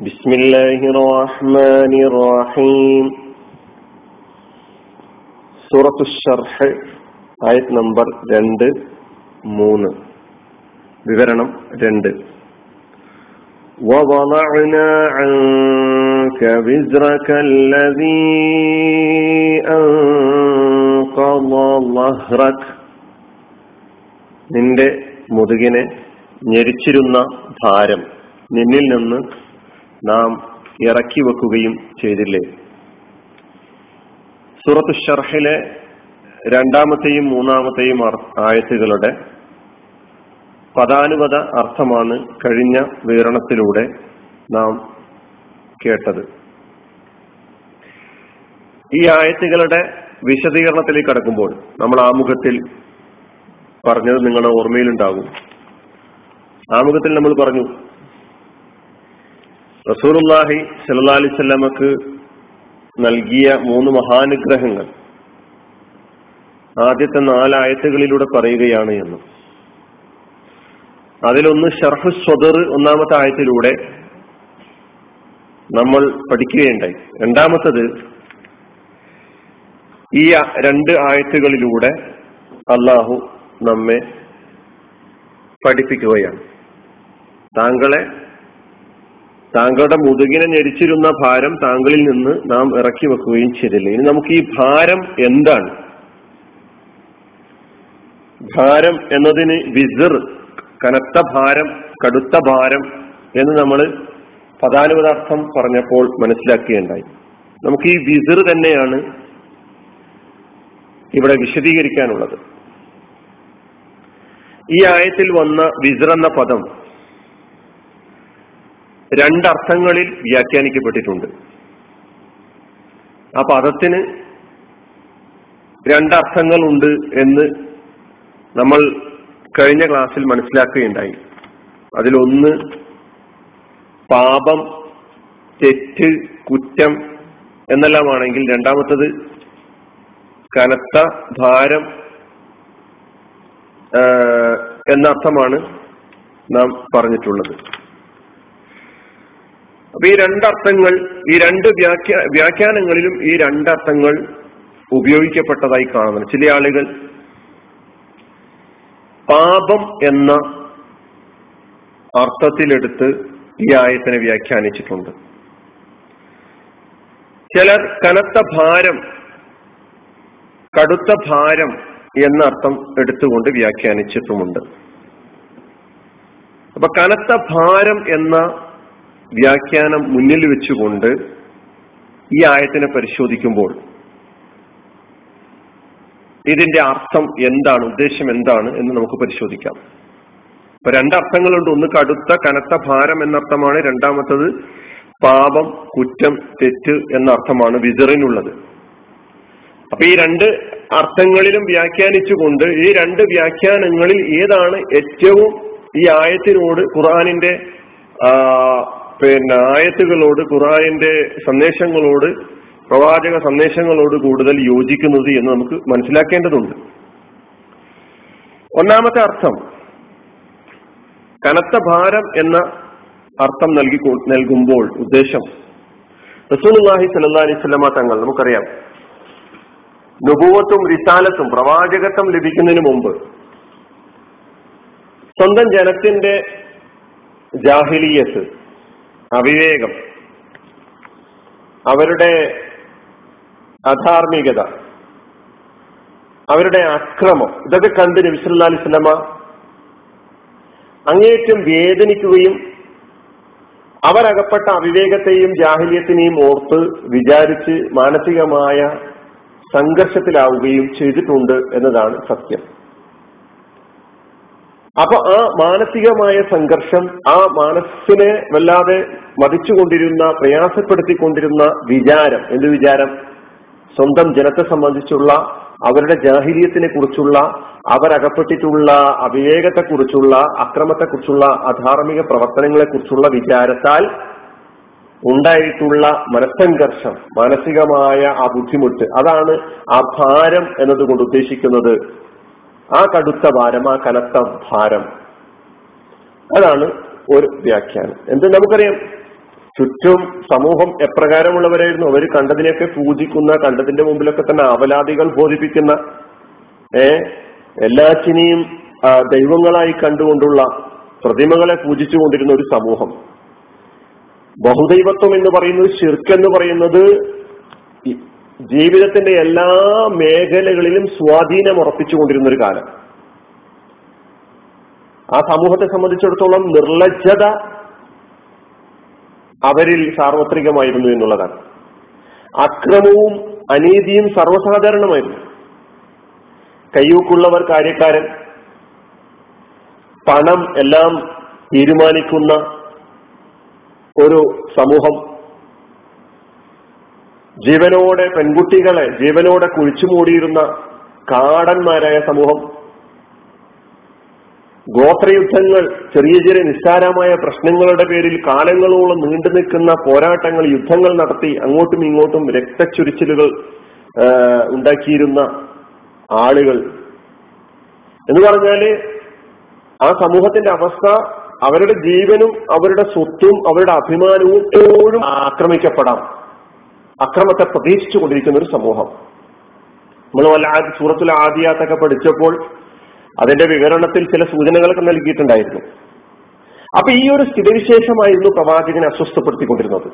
بسم الله الرحمن الرحيم സൂറത്തു ഷർഹ് ആയത് നമ്പർ രണ്ട് മൂന്ന് വിവരണം രണ്ട് ووضعنا عنك وزرك الذي أنقض ظهرك നിന്റെ മുതുകിനെ ഞെരിച്ചിരുന്ന ഭാരം നിന്നിൽ നിന്ന് നാം ഇറക്കി വെക്കുകയും ചെയ്തില്ലേ? സൂറത്ത് ഷർഹിലെ രണ്ടാമത്തെയും മൂന്നാമത്തെയും ആയത്തുകളുടെ പദാനുപത അർത്ഥമാണ് കഴിഞ്ഞ വിവരണത്തിലൂടെ നാം കേട്ടത്. ഈ ആയത്തുകളുടെ വിശദീകരണത്തിലേക്ക് കടക്കുമ്പോൾ നമ്മൾ ആമുഖത്തിൽ പറഞ്ഞത് നിങ്ങളുടെ ഓർമ്മയിലുണ്ടാകും. ആമുഖത്തിൽ നമ്മൾ പറഞ്ഞു റസൂറുല്ലാഹി സല്ലാ സ്വലമക്ക് നൽകിയ മൂന്ന് മഹാനുഗ്രഹങ്ങൾ ആദ്യത്തെ നാലായത്തുകളിലൂടെ പറയുകയാണ് എന്ന്. അതിലൊന്ന് ഷർഹു സ്വദർ ഒന്നാമത്തെ ആയത്തിലൂടെ നമ്മൾ പഠിക്കുകയുണ്ടായി. രണ്ടാമത്തത് ഈ രണ്ട് ആയത്തുകളിലൂടെ അള്ളാഹു നമ്മെ പഠിപ്പിക്കുകയാണ്. താങ്കളെ താങ്കളുടെ മുതുകിനെ ഞെരിച്ചിരുന്ന ഭാരം താങ്കളിൽ നിന്ന് നാം ഇറക്കി വെക്കുകയും ചെയ്തില്ല. ഇനി നമുക്ക് ഈ ഭാരം എന്താണ്? ഭാരം എന്നതിന് വിസിർ കനത്ത ഭാരം കടുത്ത ഭാരം എന്ന് നമ്മൾ പദാനുപദാർത്ഥം പറഞ്ഞപ്പോൾ മനസ്സിലാക്കുകയുണ്ടായി. നമുക്ക് ഈ വിസിർ തന്നെയാണ് ഇവിടെ വിശദീകരിക്കാനുള്ളത്. ഈ ആയത്തിൽ വന്ന വിസിർ എന്ന പദം രണ്ടർത്ഥങ്ങളിൽ വ്യാഖ്യാനിക്കപ്പെട്ടിട്ടുണ്ട്. ആ പദത്തിന് രണ്ടർത്ഥങ്ങളുണ്ട് എന്ന് നമ്മൾ കഴിഞ്ഞ ക്ലാസ്സിൽ മനസ്സിലാക്കുകയുണ്ടായി. അതിലൊന്ന് പാപം തെറ്റ് കുറ്റം എന്നെല്ലാമാണെങ്കിൽ രണ്ടാമത്തത് കനത്ത ഭാരം എന്നർത്ഥമാണ് നാം പറഞ്ഞിട്ടുള്ളത്. അപ്പൊ ഈ രണ്ടർത്ഥങ്ങൾ ഈ രണ്ട് വ്യാഖ്യാ വ്യാഖ്യാനങ്ങളിലും ഈ രണ്ടർത്ഥങ്ങൾ ഉപയോഗിക്കപ്പെട്ടതായി കാണുന്നു ചില ആളുകൾ പാപം എന്ന അർത്ഥത്തിലെടുത്ത് ഈ ആയത്തിനെ വ്യാഖ്യാനിച്ചിട്ടുണ്ട്. ചിലർ കനത്ത ഭാരം കടുത്ത ഭാരം എന്ന അർത്ഥം എടുത്തുകൊണ്ട് വ്യാഖ്യാനിച്ചിട്ടുമുണ്ട്. അപ്പൊ കനത്ത ഭാരം എന്ന വ്യാഖ്യാനം മുന്നിൽ വെച്ചുകൊണ്ട് ഈ ആയത്തിനെ പരിശോധിക്കുമ്പോൾ ഇതിന്റെ അർത്ഥം എന്താണ് ഉദ്ദേശം എന്താണ് എന്ന് നമുക്ക് പരിശോധിക്കാം. ഇപ്പൊ രണ്ടർത്ഥങ്ങളുണ്ട് ഒന്ന് കടുത്ത കനത്ത ഭാരം എന്നർത്ഥമാണ്. രണ്ടാമത്തത് പാപം കുറ്റം തെറ്റ് എന്ന അർത്ഥമാണ് വിതറിനുള്ളത്. അപ്പൊ ഈ രണ്ട് അർത്ഥങ്ങളിലും വ്യാഖ്യാനിച്ചുകൊണ്ട് ഈ രണ്ട് വ്യാഖ്യാനങ്ങളിൽ ഏതാണ് ഏറ്റവും ഈ ആയത്തിനോട് ഖുറാനിന്റെ പിന്നെ ആയത്തുകളോട് ഖുറാന്റെ സന്ദേശങ്ങളോട് പ്രവാചക സന്ദേശങ്ങളോട് കൂടുതൽ യോജിക്കുന്നത് എന്ന് നമുക്ക് മനസ്സിലാക്കേണ്ടതുണ്ട്. ഒന്നാമത്തെ അർത്ഥം കനത്ത ഭാരം എന്ന അർത്ഥം നൽകി നൽകുമ്പോൾ ഉദ്ദേശം റസൂലുല്ലാഹി സല്ലാ അലൈവല്ലമ തങ്ങൾ നമുക്കറിയാം നുപൂവത്തും റിസാലത്തും പ്രവാചകത്വം ലഭിക്കുന്നതിന് മുമ്പ് സ്വന്തം ജനത്തിന്റെ ജാഹിലീയത്ത് അവിവേകം. അവരുടെ അധാർമികത. അവരുടെ അക്രമം. ഇതൊക്കെ കണ്ട് അലൈഹി അലിസ്ലമ അങ്ങേറ്റം വേദനിക്കുകയും അവരകപ്പെട്ട അവിവേകത്തെയും ജാഹില്യത്തിനെയും ഓർത്ത് വിചാരിച്ച് മാനസികമായ സംഘർഷത്തിലാവുകയും ചെയ്തിട്ടുണ്ട് എന്നതാണ് സത്യം. അപ്പൊ ആ മാനസികമായ സംഘർഷം ആ മനസ്സിനെ വല്ലാതെ മതിച്ചുകൊണ്ടിരുന്ന പ്രയാസപ്പെടുത്തിക്കൊണ്ടിരുന്ന വിചാരം എന്ത് വിചാരം? സ്വന്തം ജനത്തെ സംബന്ധിച്ചുള്ള അവരുടെ ജാഹിര്യത്തിനെ കുറിച്ചുള്ള അവരകപ്പെട്ടിട്ടുള്ള അവിവേകത്തെക്കുറിച്ചുള്ള അക്രമത്തെക്കുറിച്ചുള്ള അധാർമിക പ്രവർത്തനങ്ങളെ കുറിച്ചുള്ള വിചാരത്താൽ ഉണ്ടായിട്ടുള്ള മനസ്സംഘർഷം മാനസികമായ ആ ബുദ്ധിമുട്ട് അതാണ് ആ ഭാരം എന്നതുകൊണ്ട് ഉദ്ദേശിക്കുന്നത്. ആ കടുത്ത ഭാരം ആ കനത്ത ഭാരം. അതാണ് ഒരു വ്യാഖ്യാനം. എന്ത് നമുക്കറിയാം? ചുറ്റും സമൂഹം എപ്രകാരമുള്ളവരായിരുന്നു. അവർ കണ്ടതിനെയൊക്കെ പൂജിക്കുന്ന കണ്ടതിന്റെ മുമ്പിലൊക്കെ തന്നെ അവലാദികൾ ബോധിപ്പിക്കുന്ന ഏ എല്ലാറ്റിനെയും ദൈവങ്ങളായി കണ്ടുകൊണ്ടുള്ള പ്രതിമകളെ പൂജിച്ചുകൊണ്ടിരുന്ന ഒരു സമൂഹം. ബഹുദൈവത്വം എന്ന് പറയുന്നത് ഷിർക്ക് എന്ന് പറയുന്നത് ജീവിതത്തിന്റെ എല്ലാ മേഖലകളിലും സ്വാധീനം ഉറപ്പിച്ചുകൊണ്ടിരുന്ന ഒരു കാലം. ആ സമൂഹത്തെ സംബന്ധിച്ചിടത്തോളം നിർലജ്ജത അവരിൽ സാർവത്രികമായിരുന്നു എന്നുള്ളതാണ്. അക്രമവും അനീതിയും സർവസാധാരണമായിരുന്നു. കയ്യൂക്കുള്ളവർ കാര്യക്കാരൻ പണം എല്ലാം തീരുമാനിക്കുന്ന ഒരു സമൂഹം ജീവനോടെ പെൺകുട്ടികളെ ജീവനോടെ കുഴിച്ചുമൂടിയിരുന്ന കാടന്മാരായ സമൂഹം. ഗോത്രയുദ്ധങ്ങൾ ചെറിയ ചെറിയ നിസ്സാരമായ പ്രശ്നങ്ങളുടെ പേരിൽ കാലങ്ങളോളം നീണ്ടു നിൽക്കുന്ന പോരാട്ടങ്ങൾ യുദ്ധങ്ങൾ നടത്തി അങ്ങോട്ടും ഇങ്ങോട്ടും രക്തച്ചുരിച്ചിലുകൾ ഉണ്ടാക്കിയിരുന്ന ആളുകൾ. എന്ന് പറഞ്ഞാൽ ആ സമൂഹത്തിന്റെ അവസ്ഥ അവരുടെ ജീവനും അവരുടെ സ്വത്തും അവരുടെ അഭിമാനവും എപ്പോഴും ആക്രമിക്കപ്പെടാം. അക്രമത്തെ പ്രതീക്ഷിച്ചു കൊണ്ടിരിക്കുന്ന ഒരു സമൂഹം. നമ്മൾ വല്ല സൂറത്തുൽ ആദിയാത്തൊക്കെ പഠിച്ചപ്പോൾ അതിന്റെ വിവരണത്തിൽ ചില സൂചനകളൊക്കെ നൽകിയിട്ടുണ്ടായിരുന്നു. അപ്പൊ ഈ ഒരു സ്ഥിതിവിശേഷമായിരുന്നു പ്രവാചകനെ അസ്വസ്ഥപ്പെടുത്തിക്കൊണ്ടിരുന്നത്.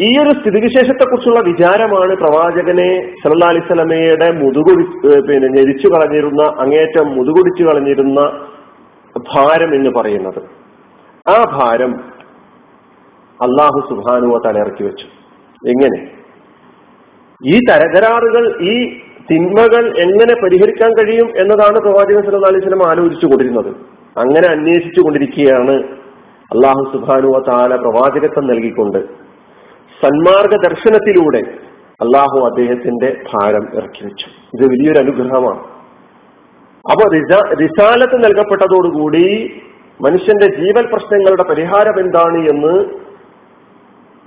ഈ ഒരു സ്ഥിതിവിശേഷത്തെക്കുറിച്ചുള്ള വിചാരമാണ് പ്രവാചകനെ സല്ലാ അലിസ്ലമയുടെ മുതുകൊടി പിന്നെ ഞെരിച്ചു കളഞ്ഞിരുന്ന അങ്ങേറ്റം മുതുകൊടിച്ചു കളഞ്ഞിരുന്ന ഭാരം എന്ന് പറയുന്നത്. ആ ഭാരം അള്ളാഹു സുബാനുവ തലയിറക്കി വെച്ചു. എങ്ങനെ? ഈ തരകരാറുകൾ ഈ തിന്മകൾ എങ്ങനെ പരിഹരിക്കാൻ കഴിയും എന്നതാണ് പ്രവാചകൻ സല്ലാ അലൈഹി സ്വലം ആലോചിച്ചു കൊണ്ടിരുന്നത്. അങ്ങനെ അന്വേഷിച്ചു കൊണ്ടിരിക്കുകയാണ് അള്ളാഹു സുബാനുവ താല പ്രവാചകത്വം നൽകിക്കൊണ്ട്. സന്മാർഗ ദർശനത്തിലൂടെ അള്ളാഹു അദ്ദേഹത്തിന്റെ ഭാരം ഇറക്കി വെച്ചു. ഇത് വലിയൊരു അനുഗ്രഹമാണ്. അപ്പൊ റിസാലത്ത് നൽകപ്പെട്ടതോടുകൂടി മനുഷ്യന്റെ ജീവൽ പ്രശ്നങ്ങളുടെ പരിഹാരം എന്താണ് എന്ന്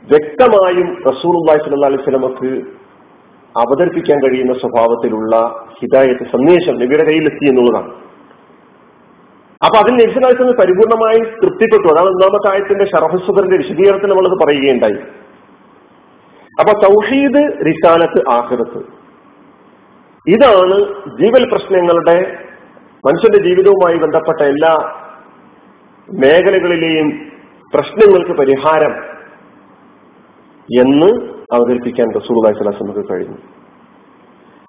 വ്യക്തമായും റസൂൽ സല്ല അലൈഹി സ്വലമക്ക് അവതരിപ്പിക്കാൻ കഴിയുന്ന സ്വഭാവത്തിലുള്ള ഹിദായത്ത് സന്ദേശം നബിയുടെ കയ്യിലെത്തി എന്നുള്ളതാണ്. അപ്പൊ അതിൽ നബിസലാഹിസ്ലം പരിപൂർണമായി തൃപ്തിപ്പെട്ടു. അതാണ് ഒന്നാമത്തെ ആയത്തിന്റെ ഷർഹസുദറിന്റെ വിശദീകരണത്തിൽ നമ്മളത് പറയുകയുണ്ടായി. അപ്പൊ തൗഹീദ് റിസാലത്ത് ആഹൃത്ത് ഇതാണ് ജീവൽ പ്രശ്നങ്ങളുടെ മനുഷ്യന്റെ ജീവിതവുമായി ബന്ധപ്പെട്ട എല്ലാ മേഖലകളിലെയും പ്രശ്നങ്ങൾക്ക് പരിഹാരം എന്ന് അവതരിപ്പിക്കാൻ റസൂൽ നമുക്ക് കഴിഞ്ഞു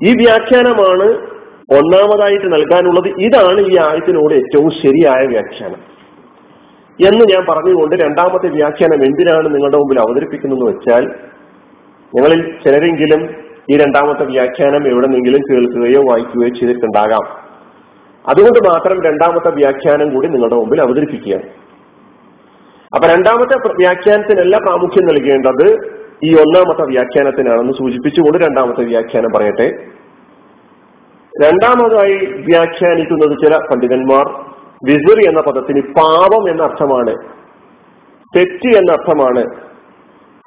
ഈ വ്യാഖ്യാനമാണ് ഒന്നാമതായിട്ട് നൽകാനുള്ളത്. ഇതാണ് ഈ ആയത്തിനോട് ഏറ്റവും ശരിയായ വ്യാഖ്യാനം. എന്ന് ഞാൻ പറഞ്ഞുകൊണ്ട് രണ്ടാമത്തെ വ്യാഖ്യാനം എന്തിനാണ് നിങ്ങളുടെ മുമ്പിൽ അവതരിപ്പിക്കുന്നതെന്ന് വെച്ചാൽ നിങ്ങളിൽ ചിലരെങ്കിലും ഈ രണ്ടാമത്തെ വ്യാഖ്യാനം എവിടെന്നെങ്കിലും കേൾക്കുകയോ വായിക്കുകയോ ചെയ്തിട്ടുണ്ടാകാം. അതുകൊണ്ട് മാത്രം രണ്ടാമത്തെ വ്യാഖ്യാനം കൂടി നിങ്ങളുടെ മുമ്പിൽ അവതരിപ്പിക്കുകയാണ്. അപ്പൊ രണ്ടാമത്തെ വ്യാഖ്യാനത്തിനല്ല പ്രാമുഖ്യം നൽകേണ്ടത് ഈ ഒന്നാമത്തെ വ്യാഖ്യാനത്തിനാണെന്ന് സൂചിപ്പിച്ചുകൊണ്ട് രണ്ടാമത്തെ വ്യാഖ്യാനം പറയട്ടെ. രണ്ടാമതായി വ്യാഖ്യാനിക്കുന്നത് ചില പണ്ഡിതന്മാർ. വിസിർ എന്ന പദത്തിന് പാപം എന്ന അർത്ഥമാണ് തെറ്റ് എന്ന അർത്ഥമാണ്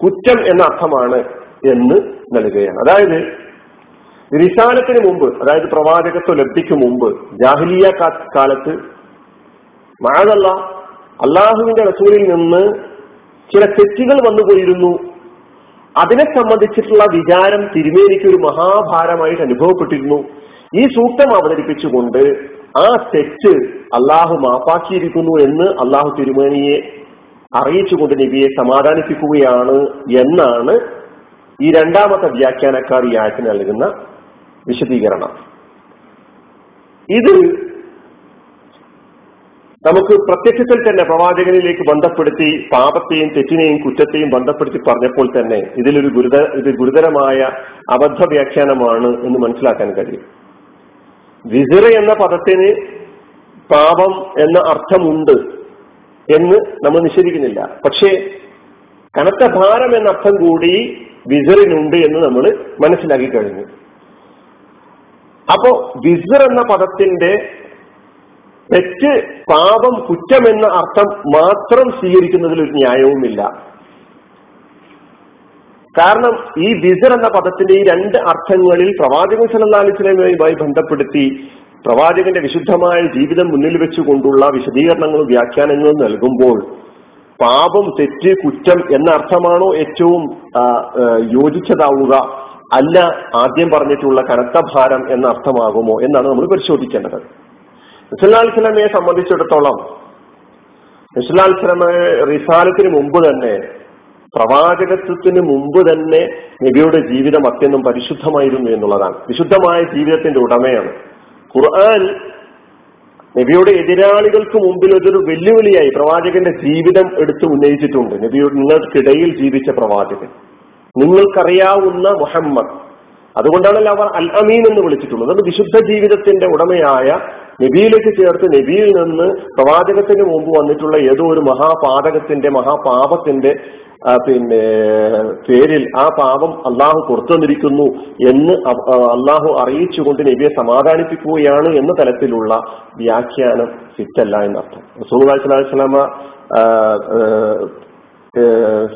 കുറ്റം എന്ന അർത്ഥമാണ് എന്ന് നൽകുകയാണ്. അതായത് റിസാലത്തിന് മുമ്പ് അതായത് പ്രവാചകത്വ ലബ്ധിക്ക് മുമ്പ് ജാഹിലിയ കാലത്ത് മഴതല്ല അള്ളാഹുവിന്റെ റസൂലിൽ നിന്ന് ചില തെറ്റുകൾ വന്നുപോയിരുന്നു അതിനെ സംബന്ധിച്ചിട്ടുള്ള വിചാരം തിരുമേനിക്ക് ഒരു മഹാഭാരമായിട്ട് അനുഭവപ്പെട്ടിരുന്നു. ഈ സൂക്തം അവതരിപ്പിച്ചുകൊണ്ട് ആ തെറ്റ് അള്ളാഹു മാപ്പാക്കിയിരിക്കുന്നു എന്ന് അള്ളാഹു തിരുമേനിയെ അറിയിച്ചുകൊണ്ട് നബിയെ സമാധാനിപ്പിക്കുകയാണ് എന്നാണ് ഈ രണ്ടാമത്തെ വ്യാഖ്യാനക്കാർ ഈ ആയത്തിന് നൽകുന്ന വിശദീകരണം. ഇത് നമുക്ക് പ്രത്യക്ഷത്തിൽ തന്നെ പ്രവാചകനിലേക്ക് ബന്ധപ്പെടുത്തി പാപത്തെയും തെറ്റിനെയും കുറ്റത്തെയും ബന്ധപ്പെടുത്തി പറഞ്ഞപ്പോൾ തന്നെ ഇതിലൊരു ഗുരുതര ഇത് ഗുരുതരമായ അബദ്ധ വ്യാഖ്യാനമാണ് എന്ന് മനസ്സിലാക്കാൻ കഴിയും. വിസിറ എന്ന പദത്തിന് പാപം എന്ന അർത്ഥമുണ്ട് എന്ന് നമ്മൾ നിഷേധിക്കുന്നില്ല. പക്ഷേ കനത്ത ഭാരം എന്ന അർത്ഥം കൂടി വിസറിനുണ്ട് എന്ന് നമ്മൾ മനസ്സിലാക്കി കഴിഞ്ഞു. അപ്പോ വിസർ എന്ന പദത്തിന്റെ തെറ്റ് പാപം കുറ്റം എന്ന അർത്ഥം മാത്രം സ്വീകരിക്കുന്നതിൽ ഒരു ന്യായവുമില്ല. കാരണം ഈ വിസർ എന്ന പദത്തിന്റെ ഈ രണ്ട് അർത്ഥങ്ങളിൽ പ്രവാചകൻ സല്ലാ ബന്ധപ്പെടുത്തി പ്രവാചകന്റെ വിശുദ്ധമായ ജീവിതം മുന്നിൽ വെച്ചുകൊണ്ടുള്ള വിശദീകരണങ്ങളും വ്യാഖ്യാനങ്ങളും നൽകുമ്പോൾ പാപം തെറ്റ് കുറ്റം എന്ന അർത്ഥമാണോ ഏറ്റവും യോജിച്ചതാവുക അല്ല ആദ്യം പറഞ്ഞിട്ടുള്ള കനത്ത ഭാരം എന്ന അർത്ഥമാകുമോ എന്നാണ് നമ്മൾ പരിശോധിക്കേണ്ടത്. നസുല്ലാൽ സ്വലമയെ സംബന്ധിച്ചിടത്തോളം സ്വലമ റിസാലത്തിന് മുമ്പ് തന്നെ പ്രവാചകത്വത്തിന് മുമ്പ് തന്നെ നബിയുടെ ജീവിതം അത്യന്തം പരിശുദ്ധമായിരുന്നു എന്നുള്ളതാണ്. വിശുദ്ധമായ ജീവിതത്തിന്റെ ഉടമയാണ്. ഖുർആൻ നബിയുടെ എതിരാളികൾക്ക് മുമ്പിൽ അതൊരു വെല്ലുവിളിയായി പ്രവാചകന്റെ ജീവിതം എടുത്ത് ഉന്നയിച്ചിട്ടുണ്ട്. നബിയുടെ നിങ്ങൾക്കിടയിൽ ജീവിച്ച പ്രവാചകൻ. നിങ്ങൾക്കറിയാവുന്ന മുഹമ്മദ്. അതുകൊണ്ടാണല്ലോ അവർ അൽ അമീൻ എന്ന് വിളിച്ചിട്ടുള്ളത്. അത് വിശുദ്ധ ജീവിതത്തിന്റെ ഉടമയായ നബിയിലേക്ക് ചേർത്ത് നബിയിൽ നിന്ന് പ്രവാചകത്തിന് മുമ്പ് വന്നിട്ടുള്ള ഏതോ ഒരു മഹാപാതകത്തിന്റെ മഹാപാപത്തിന്റെ പിന്നെ പേരിൽ ആ പാപം അള്ളാഹു പുറത്തുവന്നിരിക്കുന്നു എന്ന് അള്ളാഹു അറിയിച്ചുകൊണ്ട് നബിയെ സമാധാനിപ്പിക്കുകയാണ് എന്ന തലത്തിലുള്ള വ്യാഖ്യാനം ഫിറ്റല്ല എന്നർത്ഥം. റസൂൽ സ്വലാമ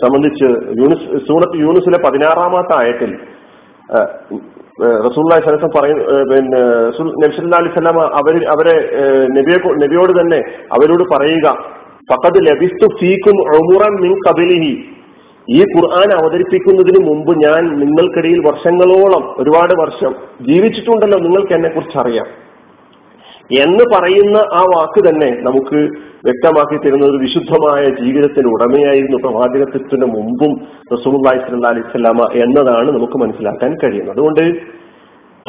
സംബന്ധിച്ച് യൂണിസ് സൂറത്ത് യൂണിസിലെ പതിനാറാമത്തെ ആയത്തിൽ റസൂല്ലായി സലസം പറയും പിന്നെ നബ്സല്ലാ അലൈഹി സ്വലാമ അവർ അവരെ നബിയെ നബിയോട് തന്നെ അവരോട് പറയുക ഫഖദ് ലബിസ്തു ഫീക്കും ഒമുറൻ മിൻ കബിലിഹി ഈ ഖുർആൻ അവതരിപ്പിക്കുന്നതിന് മുമ്പ് ഞാൻ നിങ്ങൾക്കിടയിൽ വർഷങ്ങളോളം ഒരുപാട് വർഷം ജീവിച്ചിട്ടുണ്ടല്ലോ നിങ്ങൾക്ക് എന്നെ കുറിച്ച് അറിയാം. എന്ന് പറയുന്ന ആ വാക്ക് തന്നെ നമുക്ക് വ്യക്തമാക്കി തരുന്ന ഒരു വിശുദ്ധമായ ജീവിതത്തിന്റെ ഉടമയായിരുന്നു പ്രവാചകത്വത്തിന് മുമ്പും റസൂല്ലായി സല്ലാ അലൈവല്ലാമ എന്നതാണ് നമുക്ക് മനസ്സിലാക്കാൻ കഴിയുന്നത്. അതുകൊണ്ട്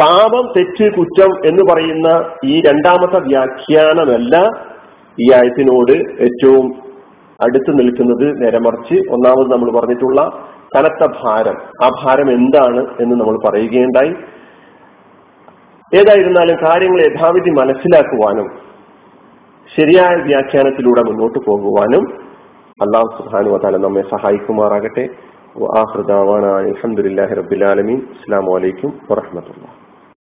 പാപം തെറ്റ് കുറ്റം എന്ന് പറയുന്ന ഈ രണ്ടാമത്തെ വ്യാഖ്യാനമല്ല ഈ ആയത്തിനോട് ഏറ്റവും അടുത്ത് നിൽക്കുന്നത് നേരമറിച്ച് ഒന്നാമത് നമ്മൾ പറഞ്ഞിട്ടുള്ള കനത്ത ഭാരം. ആ ഭാരം എന്താണ് എന്ന് നമ്മൾ പറയുകയുണ്ടായി. ഏതായിരുന്നാലും കാര്യങ്ങൾ യഥാവിധി മനസ്സിലാക്കുവാനും ശരിയായ വ്യാഖ്യാനത്തിലൂടെ മുന്നോട്ട് പോകുവാനും അള്ളാഹു സുഹാനു വാല നമ്മെ സഹായിക്കുമാറാകട്ടെ. അലഹമുല്ലാഹി റബിലാലമീൻ അസ്സാം വലൈക്കും വാഹമത്തുള്ള